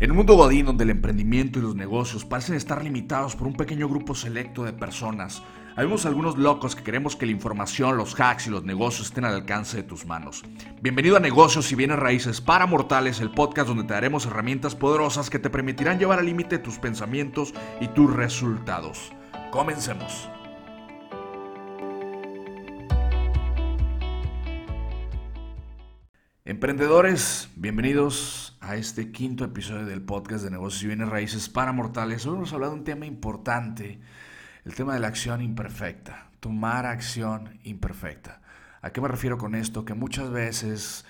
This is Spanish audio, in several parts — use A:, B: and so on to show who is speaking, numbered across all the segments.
A: En un mundo godín donde el emprendimiento y los negocios parecen estar limitados por un pequeño grupo selecto de personas, habemos algunos locos que queremos que la información, los hacks y los negocios estén al alcance de tus manos. Bienvenido a Negocios y Bienes Raíces para Mortales, el podcast donde te daremos herramientas poderosas que te permitirán llevar al límite tus pensamientos y tus resultados. Comencemos. Emprendedores, bienvenidos a este quinto episodio del podcast de negocios y bienes raíces para mortales. Hoy hemos hablado de un tema importante, el tema de la acción imperfecta, tomar acción imperfecta. ¿A qué me refiero con esto? Que muchas veces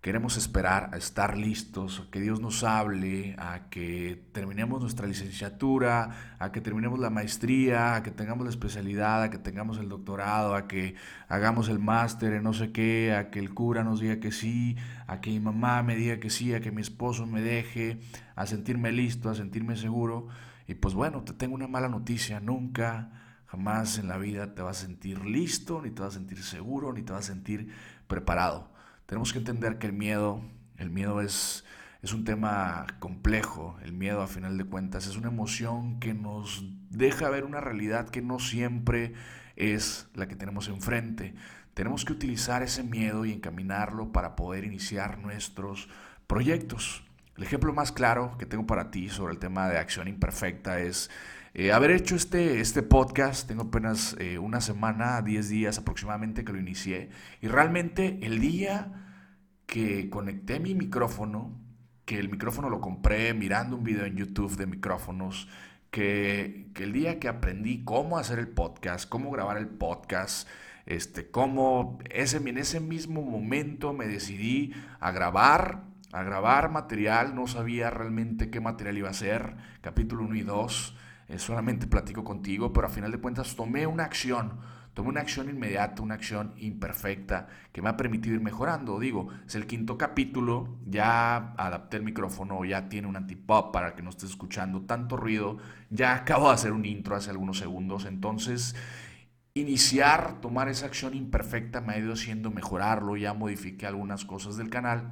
A: Queremos esperar a estar listos, a que Dios nos hable, a que terminemos nuestra licenciatura, a que terminemos la maestría, a que tengamos la especialidad, a que tengamos el doctorado, a que hagamos el máster en no sé qué, a que el cura nos diga que sí, a que mi mamá me diga que sí, a que mi esposo me deje, a sentirme listo, a sentirme seguro. Y pues bueno, te tengo una mala noticia, nunca, jamás en la vida te vas a sentir listo, ni te vas a sentir seguro, ni te vas a sentir preparado. Tenemos que entender que el miedo, el miedo es, es un tema complejo, el miedo a final de cuentas es una emoción que nos deja ver una realidad que no siempre es la que tenemos enfrente. Tenemos que utilizar ese miedo y encaminarlo para poder iniciar nuestros proyectos. El ejemplo más claro que tengo para ti sobre el tema de acción imperfecta es eh, haber hecho este, este podcast. Tengo apenas eh, una semana, 10 días aproximadamente que lo inicié. Y realmente el día que conecté mi micrófono, que el micrófono lo compré mirando un video en YouTube de micrófonos, que, que, el día que aprendí cómo hacer el podcast, cómo grabar el podcast, este, cómo ese, en ese mismo momento me decidí a grabar a grabar material, no sabía realmente qué material iba a ser, capítulo 1 y 2, eh, solamente platico contigo, pero a final de cuentas tomé una acción, tomé una acción inmediata, una acción imperfecta que me ha permitido ir mejorando. Digo, es el quinto capítulo, ya adapté el micrófono, ya tiene un antipop para que no estés escuchando tanto ruido, ya acabo de hacer un intro hace algunos segundos, entonces... Iniciar, tomar esa acción imperfecta me ha ido haciendo mejorarlo, ya modifiqué algunas cosas del canal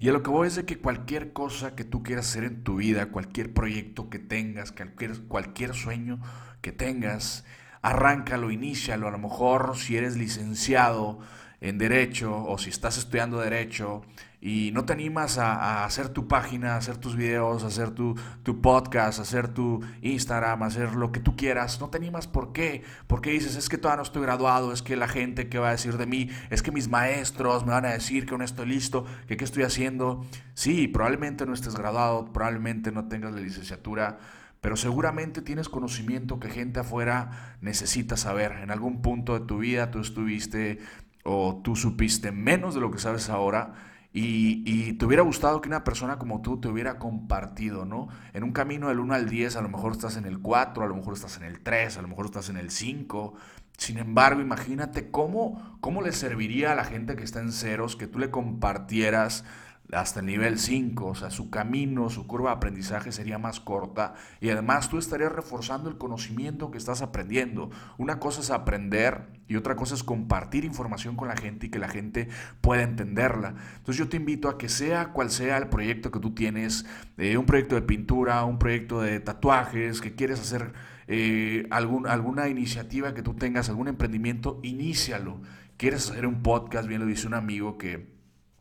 A: y a lo que voy es de que cualquier cosa que tú quieras hacer en tu vida, cualquier proyecto que tengas, cualquier, cualquier sueño que tengas, arráncalo, inícialo. A lo mejor si eres licenciado en Derecho o si estás estudiando Derecho, y no te animas a, hacer tu página, hacer tus videos, hacer tu, tu, podcast, hacer tu Instagram, hacer lo que tú quieras, no te animas, ¿por qué? Porque dices, es que todavía no estoy graduado, es que la gente que va a decir de mí, es que mis maestros me van a decir que no estoy listo, que qué estoy haciendo. Sí, probablemente no estés graduado, probablemente no tengas la licenciatura, pero seguramente tienes conocimiento que gente afuera necesita saber. En algún punto de tu vida tú estuviste o tú supiste menos de lo que sabes ahora y, te hubiera gustado que una persona como tú te hubiera compartido, ¿no? En un camino del 1 al 10, a lo mejor estás en el 4, a lo mejor estás en el 3, a lo mejor estás en el 5. Sin embargo, imagínate cómo, cómo le serviría a la gente que está en ceros que tú le compartieras hasta el nivel 5, o sea, su camino, su curva de aprendizaje sería más corta y además tú estarías reforzando el conocimiento que estás aprendiendo. Una cosa es aprender y otra cosa es compartir información con la gente y que la gente pueda entenderla. Entonces yo te invito a que sea cual sea el proyecto que tú tienes, eh, un proyecto de pintura, un proyecto de tatuajes, que quieres hacer eh, alguna iniciativa que tú tengas, algún emprendimiento, inícialo. Quieres hacer un podcast, bien lo dice un amigo que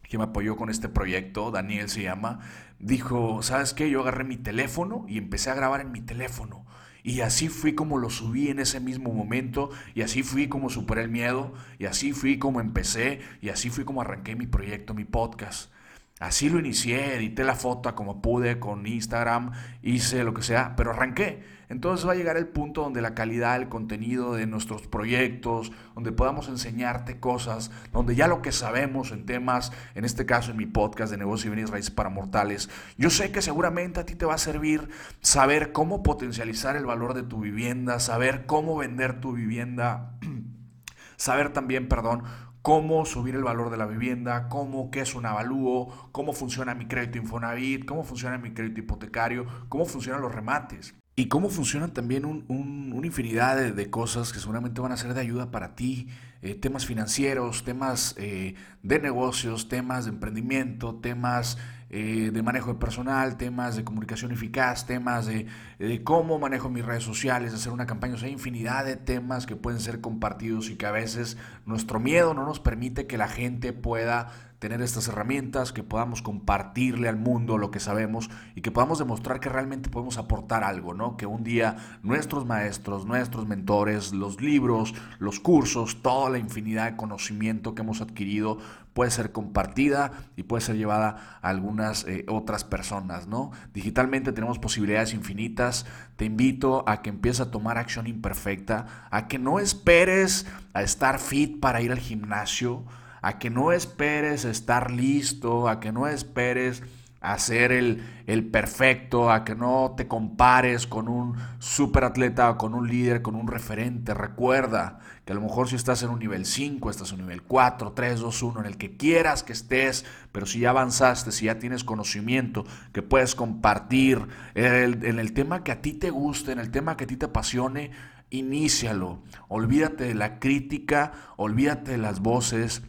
A: que me apoyó con este proyecto, Daniel se llama, dijo, ¿sabes qué? Yo agarré mi teléfono y empecé a grabar en mi teléfono. Y así fui como lo subí en ese mismo momento, y así fui como superé el miedo, y así fui como empecé, y así fui como arranqué mi proyecto, mi podcast. Así lo inicié, edité la foto como pude con Instagram, hice lo que sea, pero arranqué. Entonces va a llegar el punto donde la calidad del contenido de nuestros proyectos, donde podamos enseñarte cosas, donde ya lo que sabemos en temas, en este caso en mi podcast de negocio y bienes raíces para mortales, yo sé que seguramente a ti te va a servir saber cómo potencializar el valor de tu vivienda, saber cómo vender tu vivienda, saber también, perdón, cómo subir el valor de la vivienda, cómo, qué es un avalúo, cómo funciona mi crédito Infonavit, cómo funciona mi crédito hipotecario, cómo funcionan los remates. y cómo funcionan también una infinidad de, cosas que seguramente van a ser de ayuda para ti, eh, temas financieros, temas eh, de negocios, temas de emprendimiento, temas eh, de manejo de personal, temas de comunicación eficaz, temas de, cómo manejo mis redes sociales, hacer una campaña, o sea, infinidad de temas que pueden ser compartidos y que a veces nuestro miedo no nos permite que la gente pueda tener estas herramientas, que podamos compartirle al mundo lo que sabemos y que podamos demostrar que realmente podemos aportar algo, ¿no? Que un día nuestros maestros, nuestros mentores, los libros, los cursos, la infinidad de conocimiento que hemos adquirido puede ser compartida y puede ser llevada a algunas eh, otras personas, ¿no? Digitalmente tenemos posibilidades infinitas. Te invito a que empieces a tomar acción imperfecta, a que no esperes a estar fit para ir al gimnasio, a que no esperes estar listo, a que no esperes a ser el, el, perfecto, a que no te compares con un superatleta, con un líder, con un referente. Recuerda que a lo mejor si estás en un nivel 5, estás en un nivel 4, 3, 2, 1, en el que quieras que estés, pero si ya avanzaste, si ya tienes conocimiento que puedes compartir en el tema que a ti te guste, en el tema que a ti te apasione, inícialo. Olvídate de la crítica, olvídate de las voces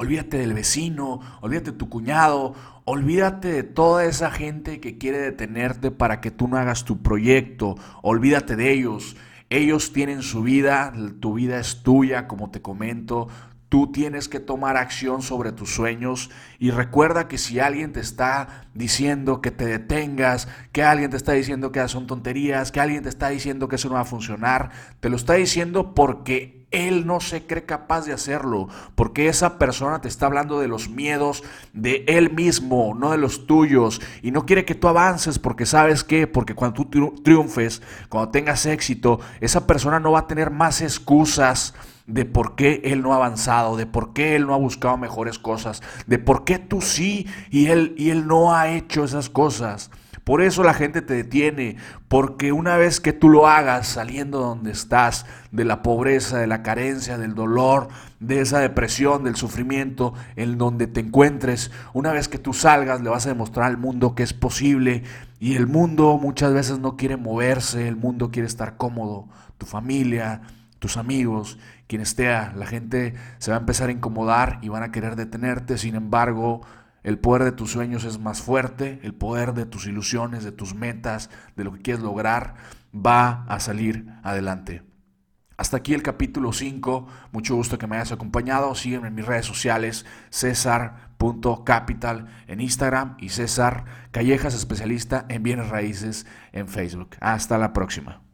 A: Olvídate del vecino, olvídate de tu cuñado, olvídate de toda esa gente que quiere detenerte para que tú no hagas tu proyecto, olvídate de ellos. Ellos tienen su vida, tu vida es tuya, como te comento. Tú tienes que tomar acción sobre tus sueños y recuerda que si alguien te está diciendo que te detengas, que alguien te está diciendo que son tonterías, que alguien te está diciendo que eso no va a funcionar, te lo está diciendo porque él no se cree capaz de hacerlo, porque esa persona te está hablando de los miedos de él mismo, no de los tuyos, y no quiere que tú avances porque sabes qué, porque cuando tú triunfes, cuando tengas éxito, esa persona no va a tener más excusas de por qué él no ha avanzado, de por qué él no ha buscado mejores cosas, de por qué tú sí y él, y él no ha hecho esas cosas. Por eso la gente te detiene, porque una vez que tú lo hagas saliendo donde estás, de la pobreza, de la carencia, del dolor, de esa depresión, del sufrimiento, en donde te encuentres, una vez que tú salgas le vas a demostrar al mundo que es posible. Y el mundo muchas veces no quiere moverse, el mundo quiere estar cómodo, tu familia, tus amigos, quien esté, la gente se va a empezar a incomodar y van a querer detenerte, sin embargo, el poder de tus sueños es más fuerte, el poder de tus ilusiones, de tus metas, de lo que quieres lograr, va a salir adelante. Hasta aquí el capítulo 5. Mucho gusto que me hayas acompañado. Sígueme en mis redes sociales, cesar.capital en Instagram y César Callejas, especialista en bienes raíces en Facebook. Hasta la próxima.